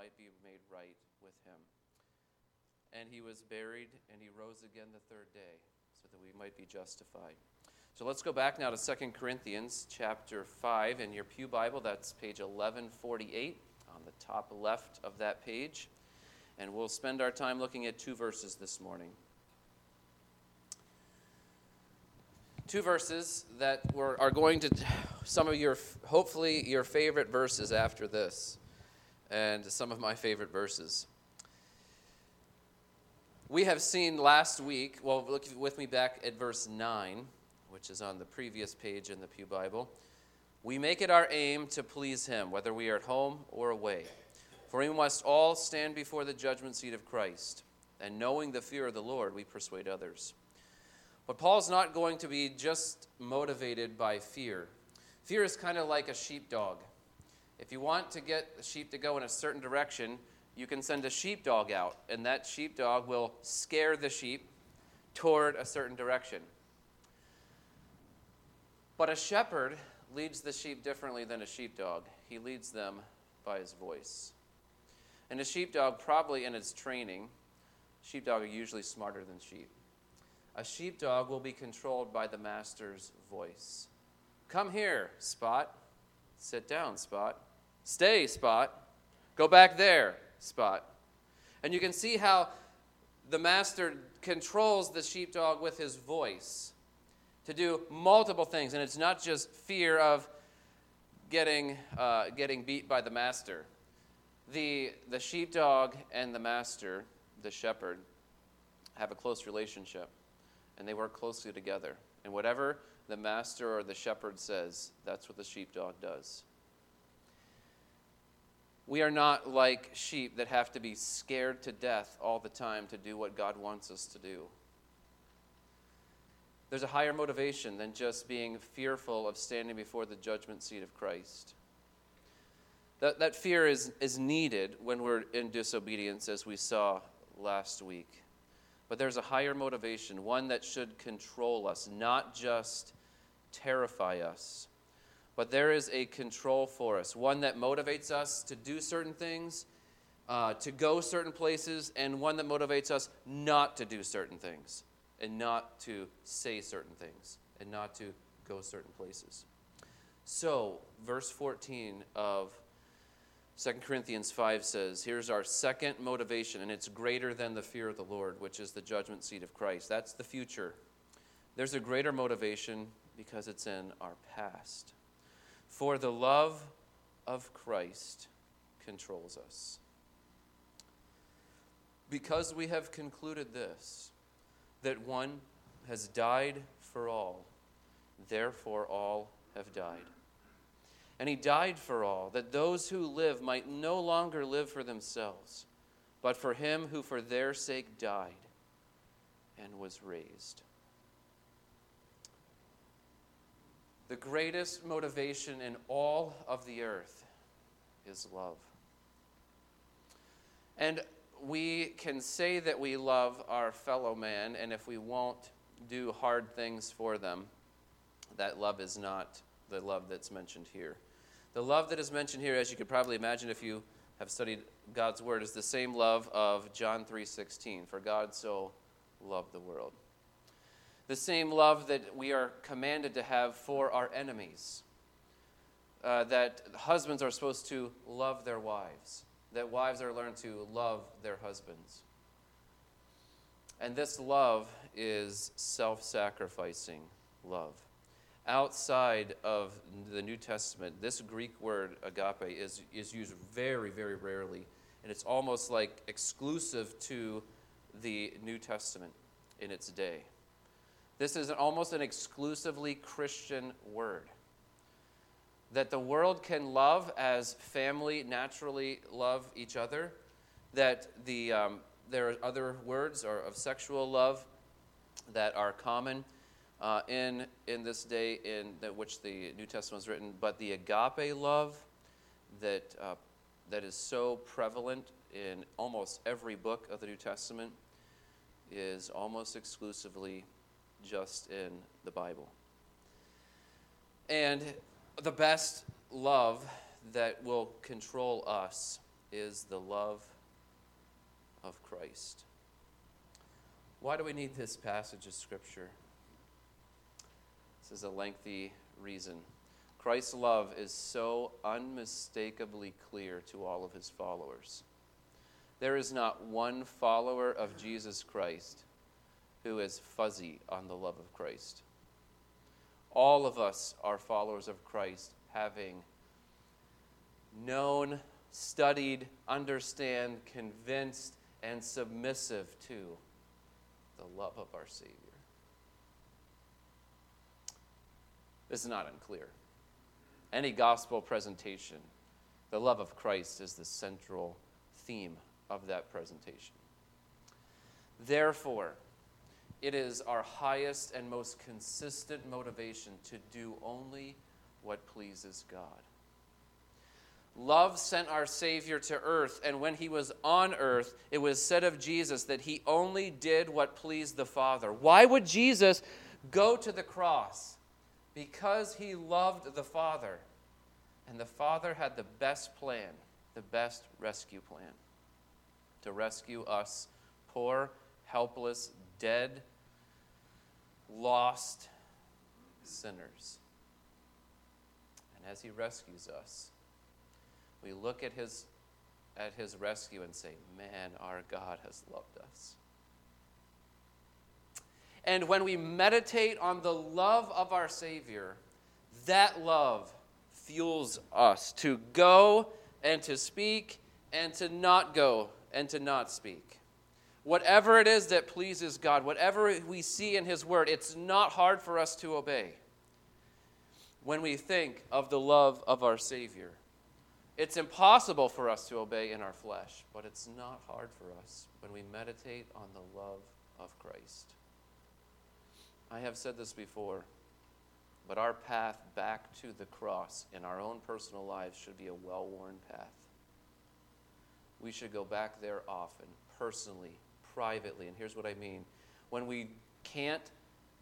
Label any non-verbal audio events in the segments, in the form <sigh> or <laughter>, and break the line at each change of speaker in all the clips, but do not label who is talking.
might be made right with him. And he was buried, and he rose again the third day, so that we might be justified. So let's go back now to 2 Corinthians chapter 5 in your Pew Bible. That's page 1148 on the top left of that page. And we'll spend our time looking at two verses this morning. Two verses that were, are going to, <sighs> some of your, hopefully, your favorite verses after this, and some of my favorite verses. We have seen last week, well, look with me back at verse 9, which is on the previous page in the Pew Bible. We make it our aim to please Him, whether we are at home or away. For we must all stand before the judgment seat of Christ, and knowing the fear of the Lord, we persuade others. But Paul's not going to be just motivated by fear. Fear is kind of like a sheepdog. If you want to get the sheep to go in a certain direction, you can send a sheepdog out, and that sheepdog will scare the sheep toward a certain direction. But a shepherd leads the sheep differently than a sheepdog. He leads them by his voice. And a sheepdog, probably in its training, sheepdog are usually smarter than sheep. A sheepdog will be controlled by the master's voice. Come here, Spot. Sit down, Spot. Stay, Spot. Go back there, Spot. And you can see how the master controls the sheepdog with his voice to do multiple things. And it's not just fear of getting, uh, getting beat by the master. The, the sheepdog and the master, the shepherd, have a close relationship and they work closely together. And whatever the master or the shepherd says, that's what the sheepdog does. We are not like sheep that have to be scared to death all the time to do what God wants us to do. There's a higher motivation than just being fearful of standing before the judgment seat of Christ. That, that fear is, is needed when we're in disobedience, as we saw last week. But there's a higher motivation, one that should control us, not just terrify us. But there is a control for us, one that motivates us to do certain things, uh, to go certain places, and one that motivates us not to do certain things, and not to say certain things, and not to go certain places. So, verse 14 of 2 Corinthians 5 says, Here's our second motivation, and it's greater than the fear of the Lord, which is the judgment seat of Christ. That's the future. There's a greater motivation because it's in our past. For the love of Christ controls us. Because we have concluded this, that one has died for all, therefore all have died. And he died for all, that those who live might no longer live for themselves, but for him who for their sake died and was raised. The greatest motivation in all of the earth is love. And we can say that we love our fellow man, and if we won't do hard things for them, that love is not the love that's mentioned here. The love that is mentioned here, as you could probably imagine if you have studied God's word, is the same love of John 3:16. For God so loved the world. The same love that we are commanded to have for our enemies. Uh, that husbands are supposed to love their wives. That wives are learned to love their husbands. And this love is self sacrificing love outside of the New Testament, this Greek word agape is, is used very, very rarely. And it's almost like exclusive to the New Testament in its day. This is almost an exclusively Christian word. That the world can love as family naturally love each other. That the, um, there are other words or of sexual love that are common uh, in, in this day in the, which the New Testament was written, but the agape love that, uh, that is so prevalent in almost every book of the New Testament is almost exclusively just in the Bible. And the best love that will control us is the love of Christ. Why do we need this passage of Scripture? This is a lengthy reason. Christ's love is so unmistakably clear to all of his followers. There is not one follower of Jesus Christ who is fuzzy on the love of Christ. All of us are followers of Christ, having known, studied, understand, convinced, and submissive to the love of our Savior. This is not unclear. Any gospel presentation, the love of Christ is the central theme of that presentation. Therefore, it is our highest and most consistent motivation to do only what pleases God. Love sent our Savior to earth, and when he was on earth, it was said of Jesus that he only did what pleased the Father. Why would Jesus go to the cross? Because he loved the Father, and the Father had the best plan, the best rescue plan to rescue us, poor, helpless, dead, lost sinners. And as he rescues us, we look at his, at his rescue and say, Man, our God has loved us. And when we meditate on the love of our Savior, that love fuels us to go and to speak and to not go and to not speak. Whatever it is that pleases God, whatever we see in His Word, it's not hard for us to obey when we think of the love of our Savior. It's impossible for us to obey in our flesh, but it's not hard for us when we meditate on the love of Christ. I have said this before, but our path back to the cross in our own personal lives should be a well worn path. We should go back there often, personally, privately. And here's what I mean when we can't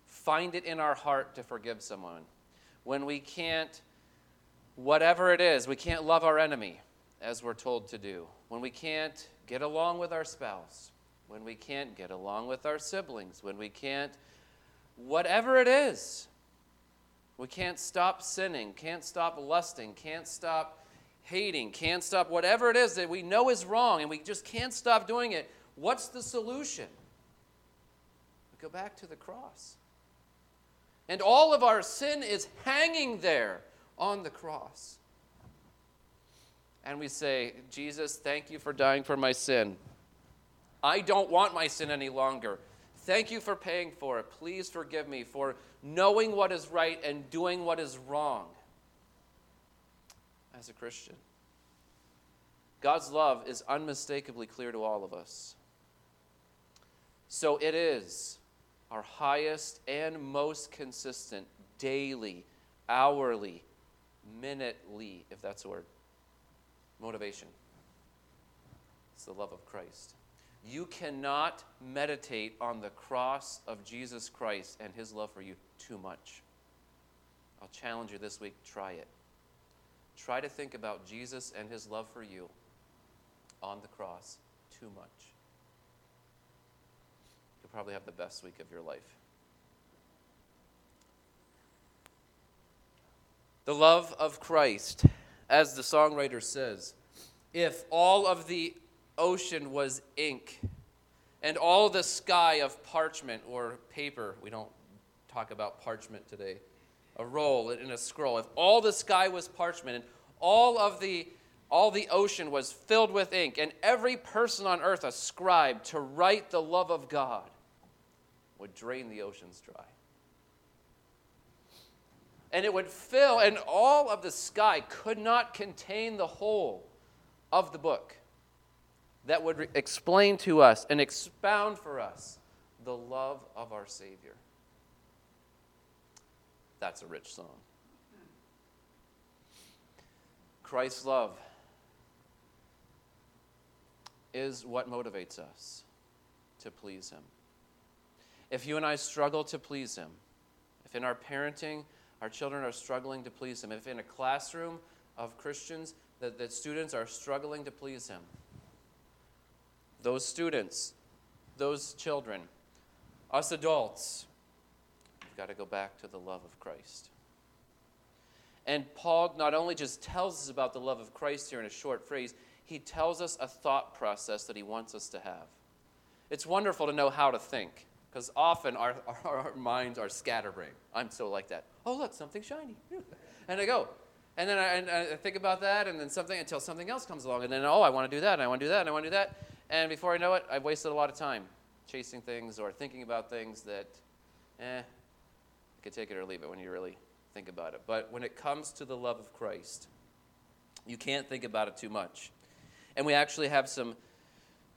find it in our heart to forgive someone, when we can't, whatever it is, we can't love our enemy as we're told to do, when we can't get along with our spouse, when we can't get along with our siblings, when we can't, whatever it is, we can't stop sinning, can't stop lusting, can't stop hating, can't stop whatever it is that we know is wrong, and we just can't stop doing it. What's the solution? We go back to the cross. And all of our sin is hanging there on the cross. And we say, Jesus, thank you for dying for my sin. I don't want my sin any longer. Thank you for paying for it. Please forgive me for knowing what is right and doing what is wrong as a Christian. God's love is unmistakably clear to all of us. So it is our highest and most consistent daily, hourly, minutely, if that's a word, motivation. It's the love of Christ. You cannot meditate on the cross of Jesus Christ and his love for you too much. I'll challenge you this week try it. Try to think about Jesus and his love for you on the cross too much you'll probably have the best week of your life. The love of Christ, as the songwriter says, if all of the ocean was ink and all the sky of parchment or paper, we don't talk about parchment today, a roll in a scroll, if all the sky was parchment and all of the all the ocean was filled with ink, and every person on earth a scribe to write the love of God would drain the oceans dry. And it would fill, and all of the sky could not contain the whole of the book that would re- explain to us and expound for us the love of our Savior. That's a rich song. Christ's love is what motivates us to please Him if you and I struggle to please Him, if in our parenting our children are struggling to please Him, if in a classroom of Christians that, that students are struggling to please Him. Those students, those children, us adults, we've got to go back to the love of Christ. And Paul not only just tells us about the love of Christ here in a short phrase, he tells us a thought process that he wants us to have. It's wonderful to know how to think, because often our, <laughs> our, our, minds are scatterbrained. I'm so like that. Oh, look, something shiny. <laughs> And I go. And then I, and I think about that, and then something until something else comes along. And then, oh, I want to do that, and I want to do that, and I want to do that. And before I know it, I've wasted a lot of time chasing things or thinking about things that, eh, you could take it or leave it when you really think about it. But when it comes to the love of Christ, you can't think about it too much. And we actually have some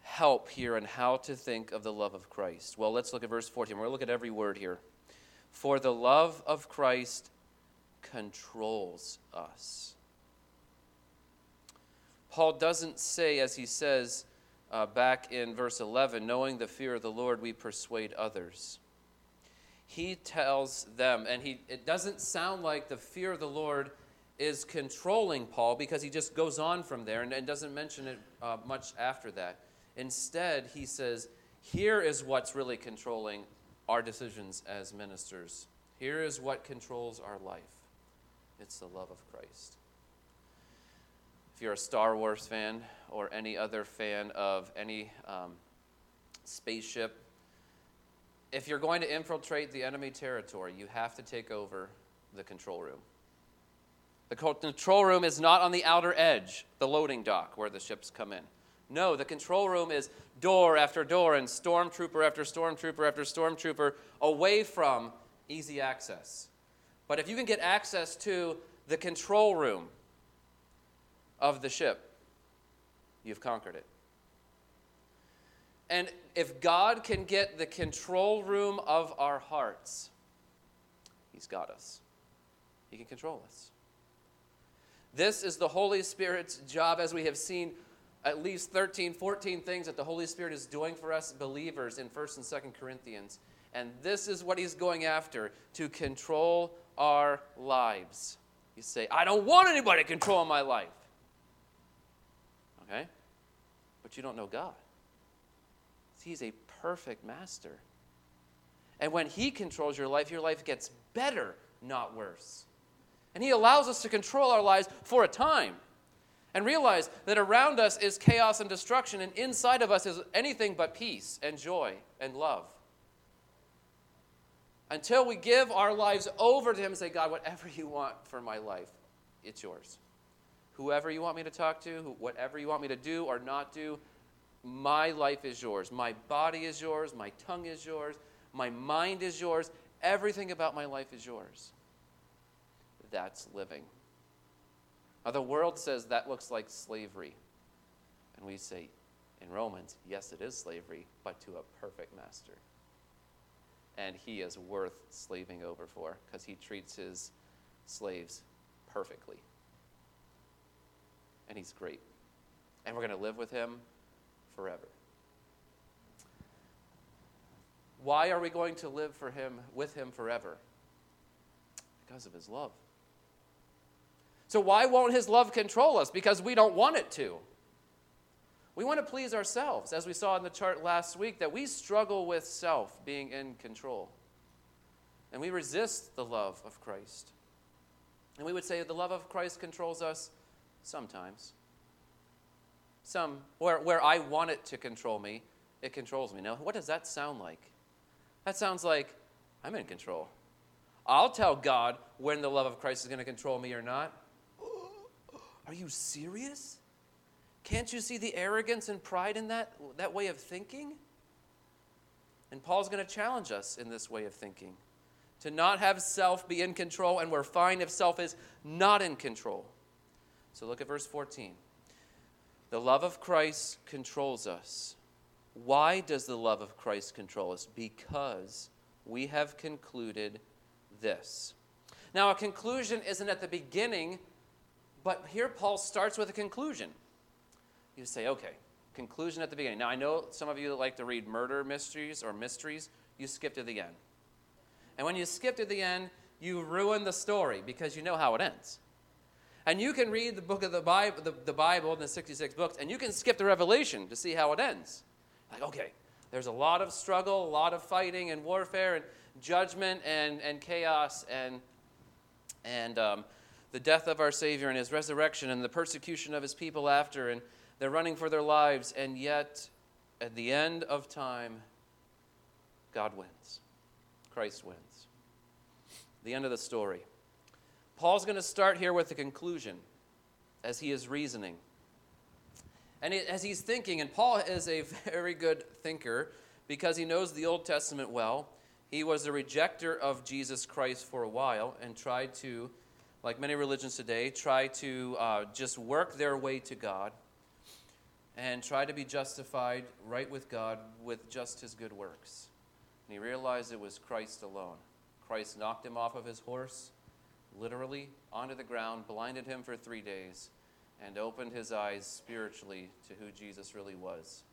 help here on how to think of the love of Christ. Well, let's look at verse 14. We're going to look at every word here. For the love of Christ controls us. Paul doesn't say, as he says uh, back in verse 11, knowing the fear of the Lord, we persuade others he tells them, and he, it doesn't sound like the fear of the Lord is controlling Paul because he just goes on from there and, and doesn't mention it uh, much after that. Instead, he says, Here is what's really controlling our decisions as ministers. Here is what controls our life it's the love of Christ. If you're a Star Wars fan or any other fan of any um, spaceship if you're going to infiltrate the enemy territory, you have to take over the control room. The control room is not on the outer edge, the loading dock where the ships come in. No, the control room is door after door and stormtrooper after stormtrooper after stormtrooper away from easy access. But if you can get access to the control room of the ship, you've conquered it. And if God can get the control room of our hearts, He's got us. He can control us. This is the Holy Spirit's job, as we have seen at least 13, 14 things that the Holy Spirit is doing for us believers in 1st and 2nd Corinthians. And this is what He's going after to control our lives. You say, I don't want anybody controlling my life. Okay? But you don't know God. He's a perfect master. And when He controls your life, your life gets better, not worse. And He allows us to control our lives for a time and realize that around us is chaos and destruction, and inside of us is anything but peace and joy and love. Until we give our lives over to Him and say, God, whatever you want for my life, it's yours. Whoever you want me to talk to, whatever you want me to do or not do, my life is yours. My body is yours. My tongue is yours. My mind is yours. Everything about my life is yours. That's living. Now, the world says that looks like slavery. And we say, in Romans, yes, it is slavery, but to a perfect master. And he is worth slaving over for because he treats his slaves perfectly. And he's great. And we're going to live with him forever. Why are we going to live for him with him forever? Because of his love. So why won't his love control us? Because we don't want it to. We want to please ourselves, as we saw in the chart last week, that we struggle with self being in control. And we resist the love of Christ. And we would say the love of Christ controls us sometimes some where, where I want it to control me, it controls me. Now, what does that sound like? That sounds like I'm in control. I'll tell God when the love of Christ is going to control me or not. Are you serious? Can't you see the arrogance and pride in that, that way of thinking? And Paul's going to challenge us in this way of thinking to not have self be in control, and we're fine if self is not in control. So look at verse 14. The love of Christ controls us. Why does the love of Christ control us? Because we have concluded this. Now, a conclusion isn't at the beginning, but here Paul starts with a conclusion. You say, okay, conclusion at the beginning. Now, I know some of you that like to read murder mysteries or mysteries, you skip to the end. And when you skip to the end, you ruin the story because you know how it ends. And you can read the book of the Bible, the, the Bible, the 66 books, and you can skip the Revelation to see how it ends. Like, okay, there's a lot of struggle, a lot of fighting and warfare and judgment and, and chaos and, and um, the death of our Savior and his resurrection and the persecution of his people after, and they're running for their lives, and yet at the end of time, God wins. Christ wins. The end of the story. Paul's going to start here with the conclusion as he is reasoning. And as he's thinking, and Paul is a <laughs> very good thinker because he knows the Old Testament well. He was a rejecter of Jesus Christ for a while and tried to, like many religions today, try to uh, just work their way to God and try to be justified right with God with just his good works. And he realized it was Christ alone. Christ knocked him off of his horse, literally onto the ground, blinded him for three days, and opened his eyes spiritually to who Jesus really was.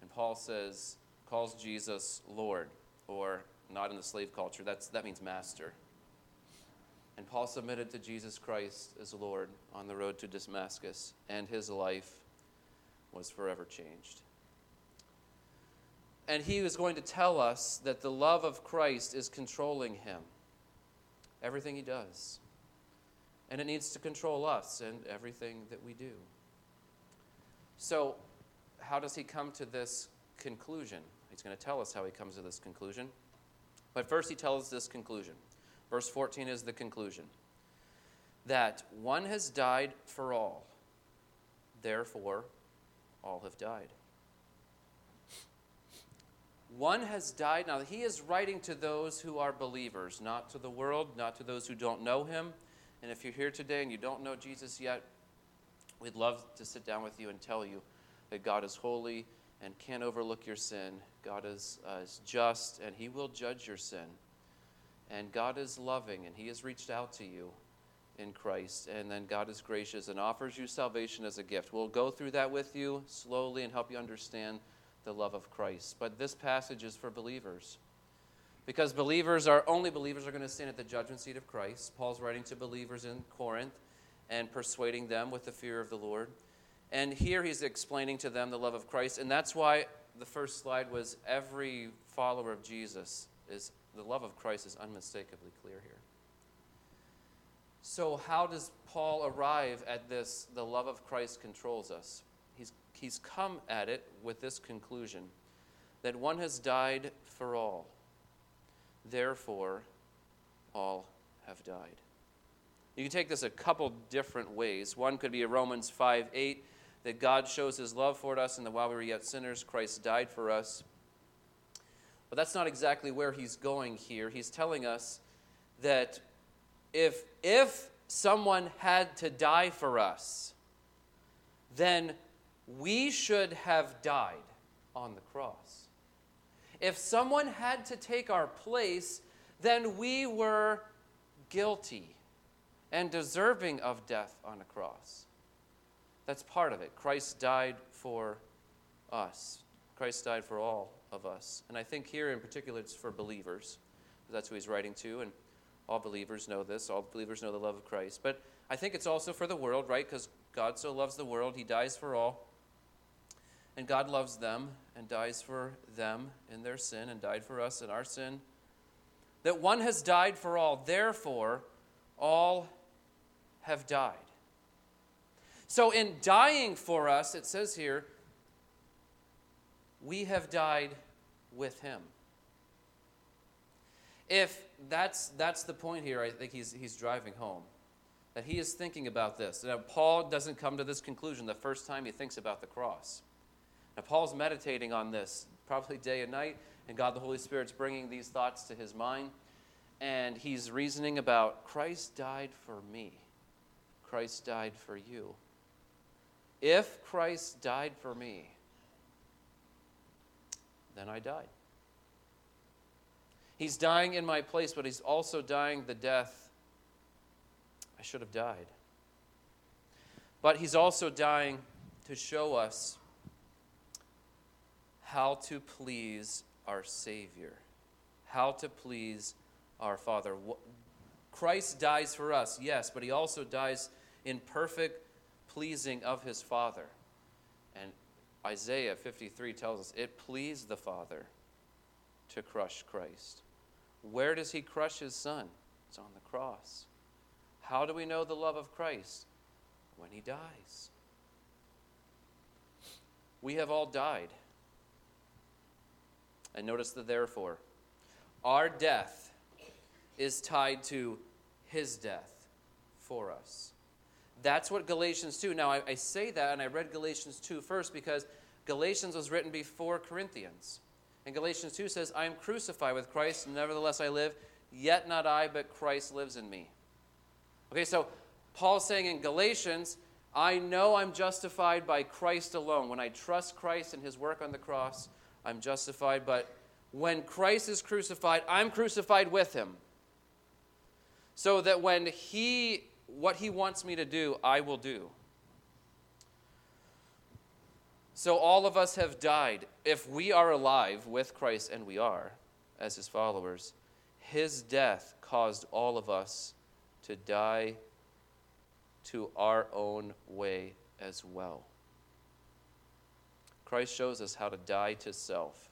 And Paul says, calls Jesus Lord, or not in the slave culture, that's, that means master. And Paul submitted to Jesus Christ as Lord on the road to Damascus, and his life was forever changed. And he was going to tell us that the love of Christ is controlling him, everything he does. And it needs to control us and everything that we do. So, how does he come to this conclusion? He's going to tell us how he comes to this conclusion. But first, he tells this conclusion. Verse 14 is the conclusion that one has died for all, therefore, all have died. One has died. Now, he is writing to those who are believers, not to the world, not to those who don't know him. And if you're here today and you don't know Jesus yet, we'd love to sit down with you and tell you that God is holy and can't overlook your sin. God is, uh, is just and he will judge your sin. And God is loving and he has reached out to you in Christ. And then God is gracious and offers you salvation as a gift. We'll go through that with you slowly and help you understand the love of Christ. But this passage is for believers. Because believers are only believers are going to stand at the judgment seat of Christ. Paul's writing to believers in Corinth and persuading them with the fear of the Lord. And here he's explaining to them the love of Christ. And that's why the first slide was every follower of Jesus is the love of Christ is unmistakably clear here. So, how does Paul arrive at this? The love of Christ controls us. He's, he's come at it with this conclusion that one has died for all, therefore, all have died. You can take this a couple different ways. One could be Romans 5 8, that God shows his love for us, and that while we were yet sinners, Christ died for us. But that's not exactly where he's going here. He's telling us that if, if someone had to die for us, then we should have died on the cross. If someone had to take our place, then we were guilty and deserving of death on a cross. That's part of it. Christ died for us. Christ died for all of us. And I think here in particular it's for believers. That's who he's writing to. And all believers know this. All believers know the love of Christ. But I think it's also for the world, right? Because God so loves the world, He dies for all. And God loves them and dies for them in their sin and died for us in our sin. That one has died for all, therefore, all have died. So, in dying for us, it says here, we have died with him. If that's, that's the point here, I think he's, he's driving home. That he is thinking about this. Now, Paul doesn't come to this conclusion the first time he thinks about the cross. Now, Paul's meditating on this probably day and night, and God the Holy Spirit's bringing these thoughts to his mind. And he's reasoning about Christ died for me, Christ died for you. If Christ died for me, then I died. He's dying in my place, but he's also dying the death I should have died. But he's also dying to show us how to please our Savior, how to please our Father. Christ dies for us, yes, but he also dies in perfect pleasing of his Father. And Isaiah 53 tells us it pleased the Father to crush Christ. Where does he crush his son? It's on the cross. How do we know the love of Christ? When he dies. We have all died. And notice the therefore. Our death is tied to his death for us. That's what Galatians 2. Now, I, I, say that, and I read Galatians 2 first because Galatians was written before Corinthians. And Galatians 2 says, I am crucified with Christ, nevertheless I live, yet not I, but Christ lives in me. Okay, so Paul's saying in Galatians, I know I'm justified by Christ alone. When I trust Christ and his work on the cross, I'm justified. But when Christ is crucified, I'm crucified with him. So that when he, what he wants me to do, I will do. So all of us have died. If we are alive with Christ, and we are, as his followers, his death caused all of us to die to our own way as well. Christ shows us how to die to self.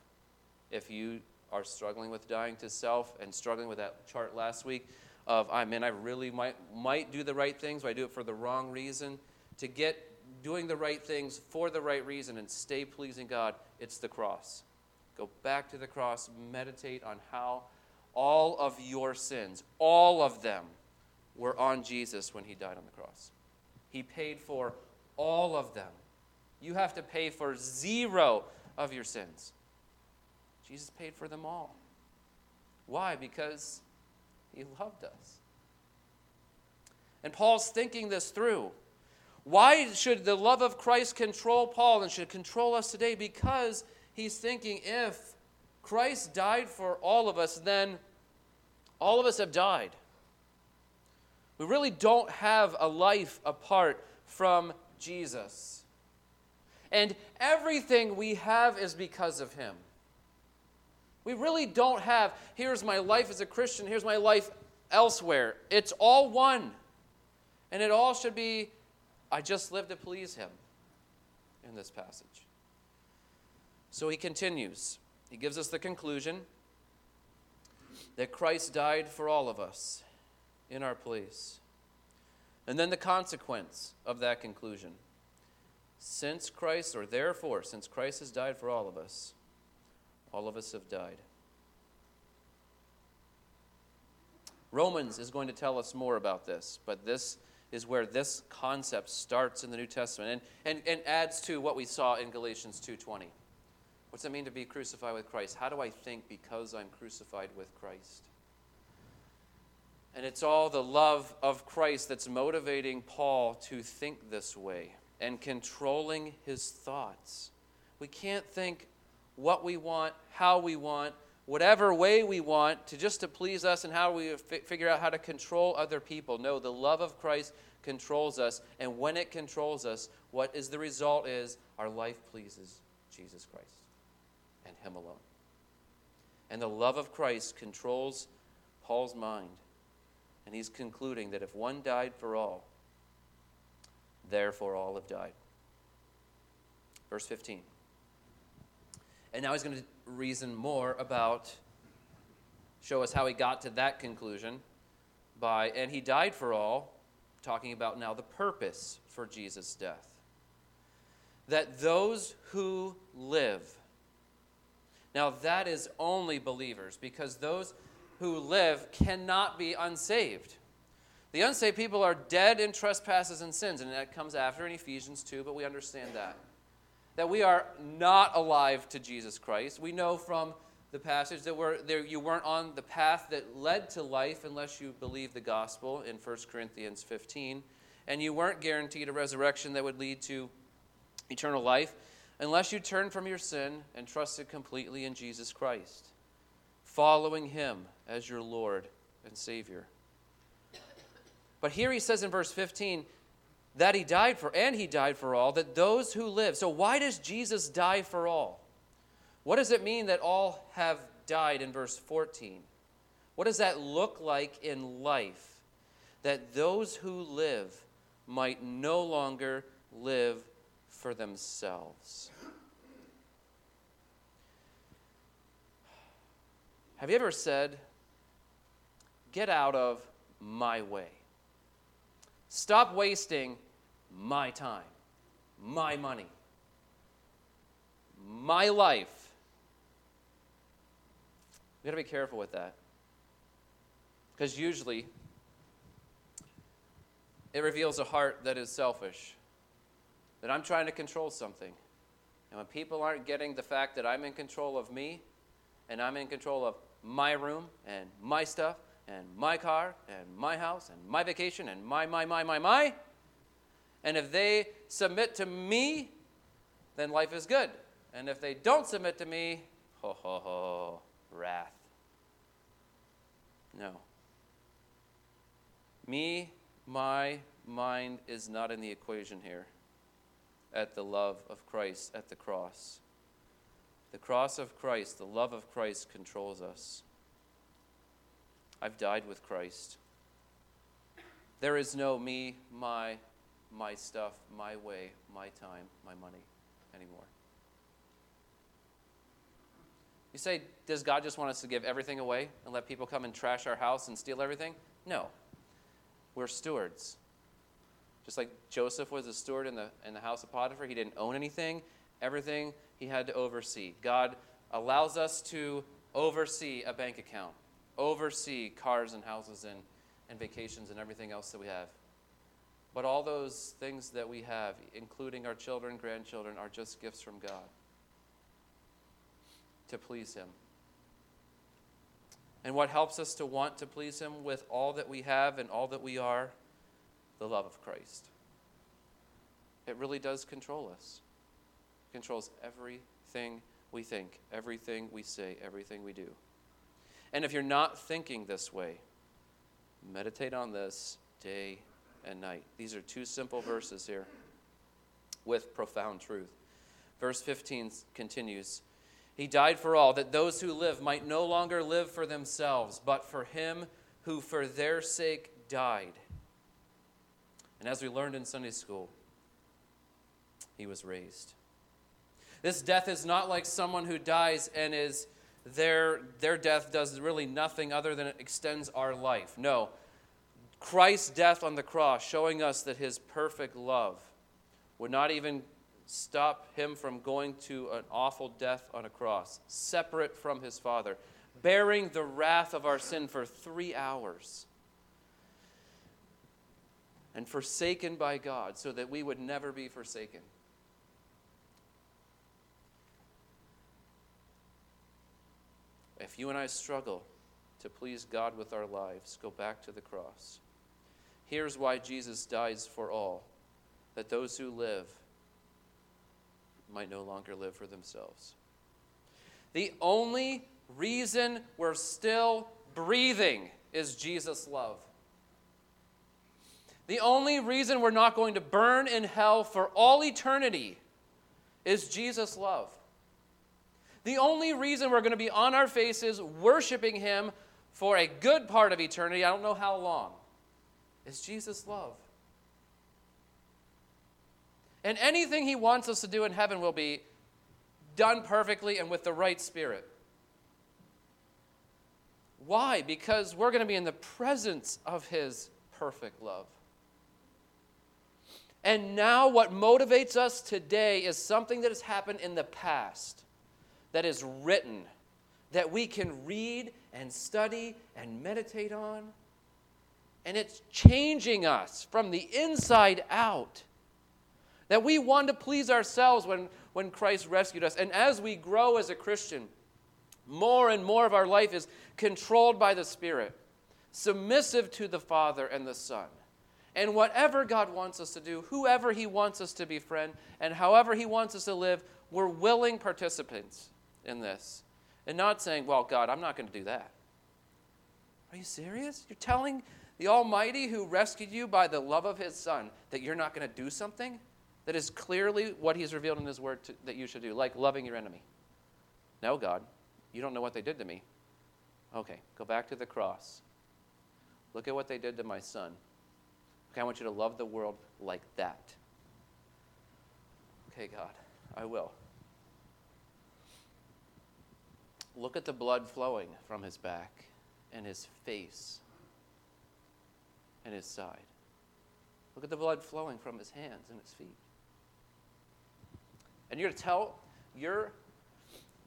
If you are struggling with dying to self and struggling with that chart last week of, I mean, I really might, might do the right things, but I do it for the wrong reason, to get doing the right things for the right reason and stay pleasing God, it's the cross. Go back to the cross, meditate on how all of your sins, all of them, were on Jesus when he died on the cross. He paid for all of them. You have to pay for zero of your sins. Jesus paid for them all. Why? Because he loved us. And Paul's thinking this through. Why should the love of Christ control Paul and should control us today? Because he's thinking if Christ died for all of us, then all of us have died. We really don't have a life apart from Jesus. And everything we have is because of him. We really don't have, here's my life as a Christian, here's my life elsewhere. It's all one. And it all should be I just live to please him in this passage. So he continues. He gives us the conclusion that Christ died for all of us in our place. And then the consequence of that conclusion. Since Christ, or therefore, since Christ has died for all of us, all of us have died. Romans is going to tell us more about this, but this is where this concept starts in the New Testament and, and, and adds to what we saw in Galatians 2.20. What's it mean to be crucified with Christ? How do I think because I'm crucified with Christ? And it's all the love of Christ that's motivating Paul to think this way and controlling his thoughts. We can't think what we want, how we want, whatever way we want to just to please us and how we f- figure out how to control other people. No, the love of Christ controls us, and when it controls us, what is the result is our life pleases Jesus Christ and him alone. And the love of Christ controls Paul's mind. And he's concluding that if one died for all, therefore all have died. Verse 15. And now he's going to reason more about, show us how he got to that conclusion by, and he died for all, talking about now the purpose for Jesus' death. That those who live, now that is only believers, because those who live cannot be unsaved. The unsaved people are dead in trespasses and sins, and that comes after in Ephesians 2, but we understand that that we are not alive to Jesus Christ. We know from the passage that we're, there, you weren't on the path that led to life unless you believed the gospel in 1 Corinthians 15. And you weren't guaranteed a resurrection that would lead to eternal life unless you turned from your sin and trusted completely in Jesus Christ, following him as your Lord and Savior. But here he says in verse 15, that he died for, and he died for all, that those who live. So, why does Jesus die for all? What does it mean that all have died in verse 14? What does that look like in life? That those who live might no longer live for themselves. Have you ever said, Get out of my way? Stop wasting my time, my money, my life. We got to be careful with that. Because usually, it reveals a heart that is selfish, that I'm trying to control something. And when people aren't getting the fact that I'm in control of me, and I'm in control of my room, and my stuff, and my car, and my house, and my vacation, and my, my, my, my, my, and if they submit to me, then life is good. And if they don't submit to me, ho, ho, ho, wrath. No. Me my mind is not in the equation here at the love of Christ at the cross. The cross of Christ, the love of Christ controls us. I've died with Christ. There is no me, my, my stuff, my way, my time, my money anymore. You say, does God just want us to give everything away and let people come and trash our house and steal everything? No. We're stewards. Just like Joseph was a steward in the, in the house of Potiphar, he didn't own anything, everything he had to oversee. God allows us to oversee a bank account, oversee cars and houses and, and vacations and everything else that we have. But all those things that we have, including our children, grandchildren, are just gifts from God to please Him. And what helps us to want to please Him with all that we have and all that we are? The love of Christ. It really does control us. It controls everything we think, everything we say, everything we do. And if you're not thinking this way, meditate on this day and night. These are two simple verses here with profound truth. Verse 15 continues he died for all, that those who live might no longer live for themselves, but for him who for their sake died. And as we learned in Sunday school, he was raised. This death is not like someone who dies and is their, their death does really nothing other than it extends our life. No. Christ's death on the cross, showing us that his perfect love would not even stop him from going to an awful death on a cross, separate from his Father, bearing the wrath of our sin for three hours, and forsaken by God so that we would never be forsaken. If you and I struggle to please God with our lives, go back to the cross. Here's why Jesus dies for all that those who live might no longer live for themselves. The only reason we're still breathing is Jesus' love. The only reason we're not going to burn in hell for all eternity is Jesus' love. The only reason we're going to be on our faces worshiping Him for a good part of eternity, I don't know how long, is Jesus' love. And anything He wants us to do in heaven will be done perfectly and with the right spirit. Why? Because we're going to be in the presence of His perfect love. And now, what motivates us today is something that has happened in the past, that is written, that we can read and study and meditate on. And it's changing us from the inside out. That we want to please ourselves when, when Christ rescued us. And as we grow as a Christian, more and more of our life is controlled by the Spirit, submissive to the Father and the Son. And whatever God wants us to do, whoever He wants us to befriend, and however He wants us to live, we're willing participants in this. And not saying, well, God, I'm not going to do that. Are you serious? You're telling the Almighty who rescued you by the love of His Son that you're not going to do something? that is clearly what he's revealed in his word to, that you should do, like loving your enemy. No, God, you don't know what they did to me. Okay, go back to the cross. Look at what they did to my son, Okay, I want you to love the world like that. Okay, God, I will. Look at the blood flowing from his back and his face and his side. Look at the blood flowing from his hands and his feet. And you're to tell your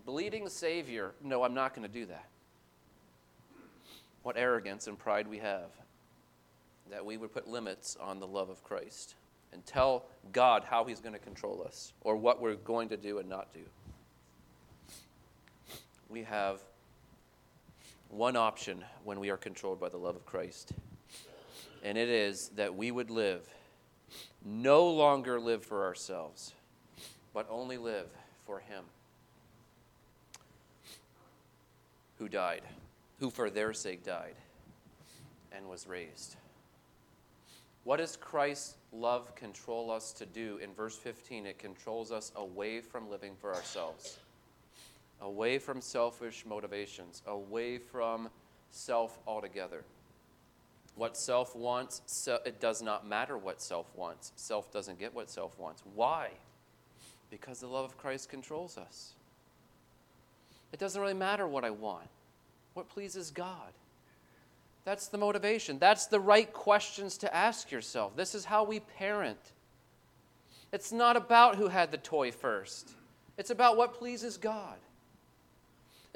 bleeding Savior, no, I'm not going to do that. What arrogance and pride we have that we would put limits on the love of Christ and tell God how He's going to control us or what we're going to do and not do. We have one option when we are controlled by the love of Christ, and it is that we would live, no longer live for ourselves, but only live for Him who died, who for their sake died and was raised. What does Christ's love control us to do? In verse 15, it controls us away from living for ourselves, away from selfish motivations, away from self altogether. What self wants, so it does not matter what self wants. Self doesn't get what self wants. Why? Because the love of Christ controls us. It doesn't really matter what I want, what pleases God. That's the motivation. That's the right questions to ask yourself. This is how we parent. It's not about who had the toy first, it's about what pleases God.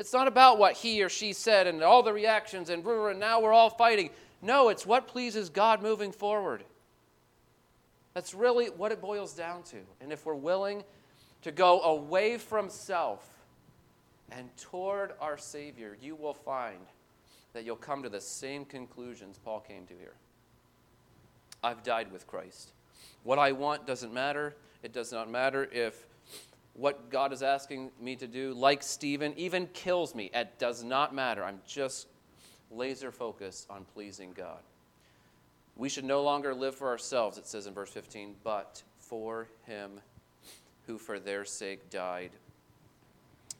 It's not about what he or she said and all the reactions and, and now we're all fighting. No, it's what pleases God moving forward. That's really what it boils down to. And if we're willing to go away from self and toward our Savior, you will find that you'll come to the same conclusions Paul came to here. I've died with Christ. What I want doesn't matter. It does not matter if what God is asking me to do, like Stephen, even kills me. It does not matter. I'm just laser focused on pleasing God. We should no longer live for ourselves, it says in verse 15, but for him who for their sake died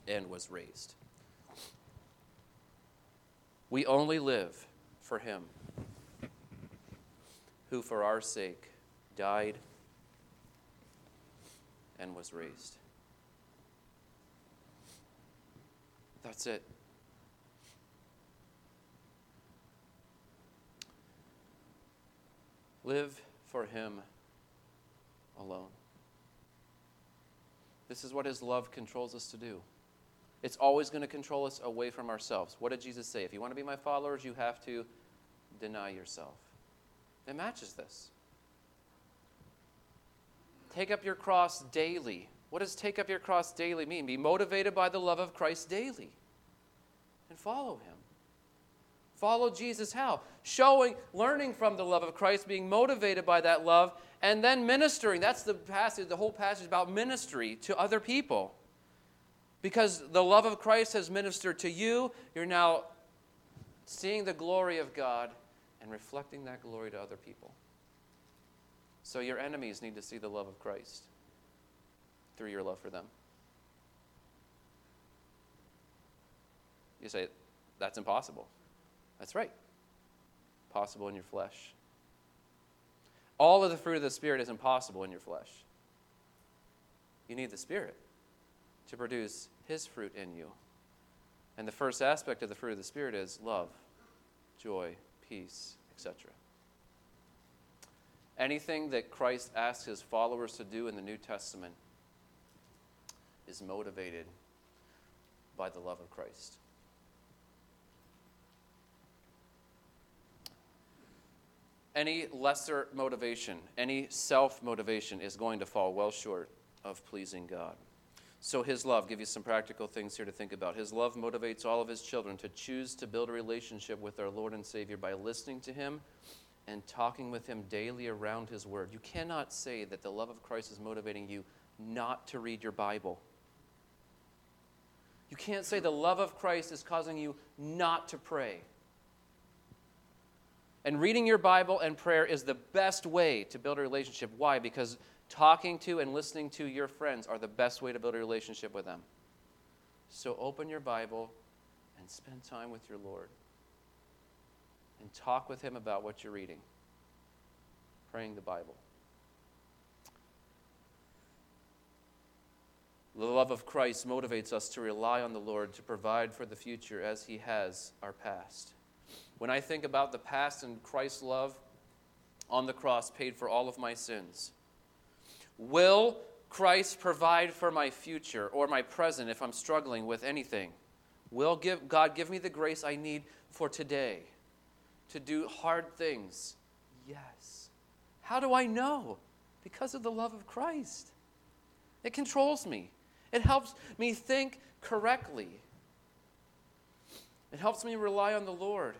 and was raised. We only live for him who for our sake died and was raised. That's it. Live for Him alone. This is what His love controls us to do. It's always going to control us away from ourselves. What did Jesus say? If you want to be my followers, you have to deny yourself. It matches this. Take up your cross daily. What does take up your cross daily mean? Be motivated by the love of Christ daily and follow him. Follow Jesus how? Showing, learning from the love of Christ, being motivated by that love, and then ministering. That's the passage, the whole passage about ministry to other people. Because the love of Christ has ministered to you, you're now seeing the glory of God and reflecting that glory to other people. So your enemies need to see the love of Christ through your love for them. You say, that's impossible. That's right. Possible in your flesh. All of the fruit of the Spirit is impossible in your flesh. You need the Spirit to produce His fruit in you. And the first aspect of the fruit of the Spirit is love, joy, peace, etc. Anything that Christ asks His followers to do in the New Testament is motivated by the love of Christ. any lesser motivation, any self motivation is going to fall well short of pleasing God. So, His love, give you some practical things here to think about. His love motivates all of His children to choose to build a relationship with our Lord and Savior by listening to Him and talking with Him daily around His Word. You cannot say that the love of Christ is motivating you not to read your Bible. You can't say the love of Christ is causing you not to pray. And reading your Bible and prayer is the best way to build a relationship. Why? Because talking to and listening to your friends are the best way to build a relationship with them. So open your Bible and spend time with your Lord. And talk with Him about what you're reading. praying the Bible. The love of Christ motivates us to rely on the Lord to provide for the future as He has our past. When I think about the past and Christ's love on the cross paid for all of my sins, will Christ provide for my future or my present if I'm struggling with anything? Will give, God give me the grace I need for today to do hard things? Yes. How do I know? Because of the love of Christ. It controls me. It helps me think correctly. It helps me rely on the Lord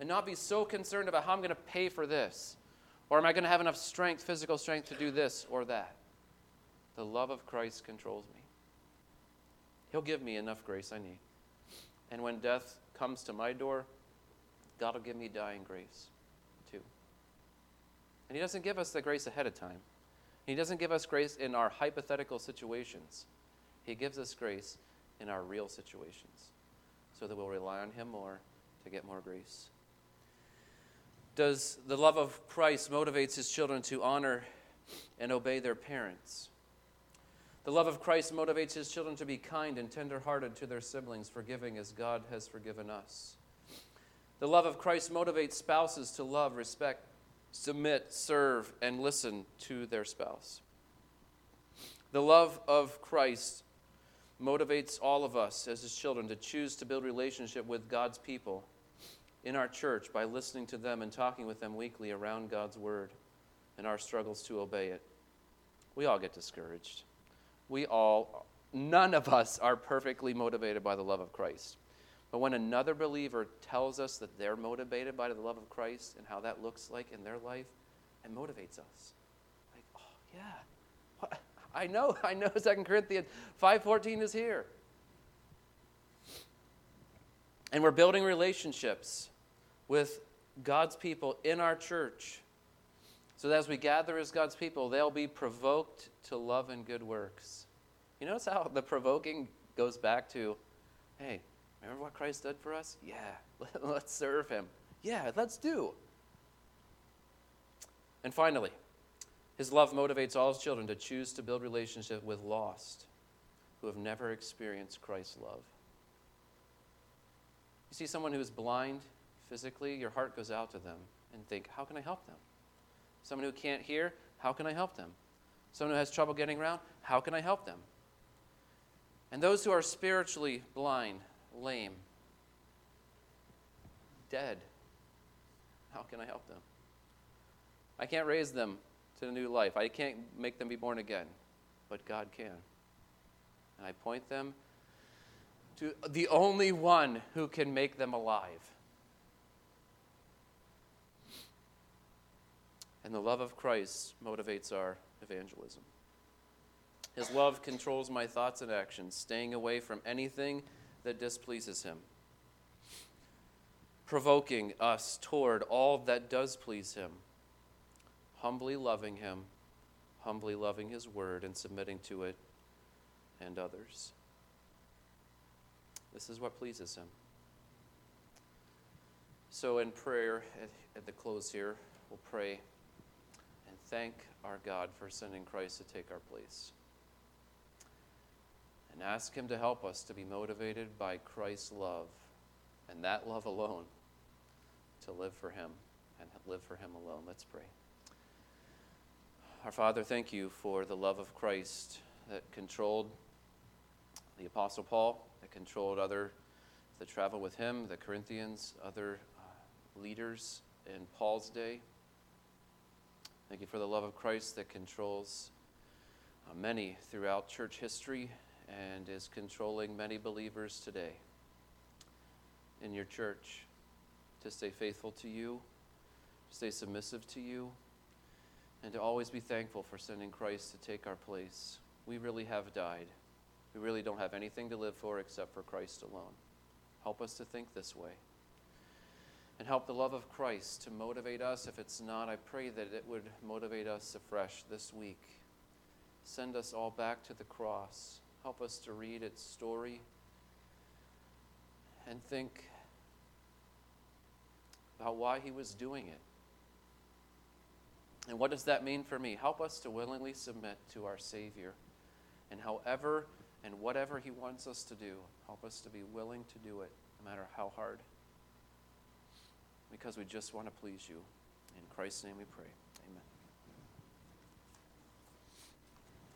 and not be so concerned about how I'm going to pay for this or am I going to have enough strength, physical strength, to do this or that. The love of Christ controls me. He'll give me enough grace I need. And when death comes to my door, God will give me dying grace too. And He doesn't give us the grace ahead of time, He doesn't give us grace in our hypothetical situations. He gives us grace in our real situations so that we'll rely on Him more to get more grace. Does the love of Christ motivates his children to honor and obey their parents? The love of Christ motivates his children to be kind and tenderhearted to their siblings, forgiving as God has forgiven us. The love of Christ motivates spouses to love, respect, submit, serve, and listen to their spouse. The love of Christ motivates all of us as his children to choose to build relationship with God's people in our church by listening to them and talking with them weekly around God's word and our struggles to obey it. We all get discouraged. We all none of us are perfectly motivated by the love of Christ. But when another believer tells us that they're motivated by the love of Christ and how that looks like in their life, it motivates us. Like, oh yeah. I know, <laughs> I know 2 Corinthians 5.14 is here. And we're building relationships with God's people in our church. So that as we gather as God's people, they'll be provoked to love and good works. You notice how the provoking goes back to, hey, remember what Christ did for us? Yeah, <laughs> let's serve him. Yeah, let's do. And finally, his love motivates all his children to choose to build relationship with lost who have never experienced Christ's love. You see someone who is blind physically, your heart goes out to them and think, how can I help them? Someone who can't hear, how can I help them? Someone who has trouble getting around, how can I help them? And those who are spiritually blind, lame, dead, how can I help them? I can't raise them to a new life. I can't make them be born again, but God can. And I point them to the only one who can make them alive. And the love of Christ motivates our evangelism. His love controls my thoughts and actions, staying away from anything that displeases Him, provoking us toward all that does please Him humbly loving Him, humbly loving His Word, and submitting to it and others. This is what pleases Him. So, in prayer at, at the close here, we'll pray and thank our God for sending Christ to take our place. And ask Him to help us to be motivated by Christ's love and that love alone to live for Him and live for Him alone. Let's pray. Our Father, thank you for the love of Christ that controlled the Apostle Paul, that controlled other that traveled with him, the Corinthians, other uh, leaders in Paul's day. Thank you for the love of Christ that controls uh, many throughout church history and is controlling many believers today in your church to stay faithful to you, to stay submissive to you and to always be thankful for sending Christ to take our place. We really have died. We really don't have anything to live for except for Christ alone. Help us to think this way. And help the love of Christ to motivate us. If it's not, I pray that it would motivate us afresh this week. Send us all back to the cross. Help us to read its story and think about why he was doing it And what does that mean for me? Help us to willingly submit to our Savior. And however and whatever He wants us to do, help us to be willing to do it, no matter how hard. Because we just want to please you. In Christ's name we pray.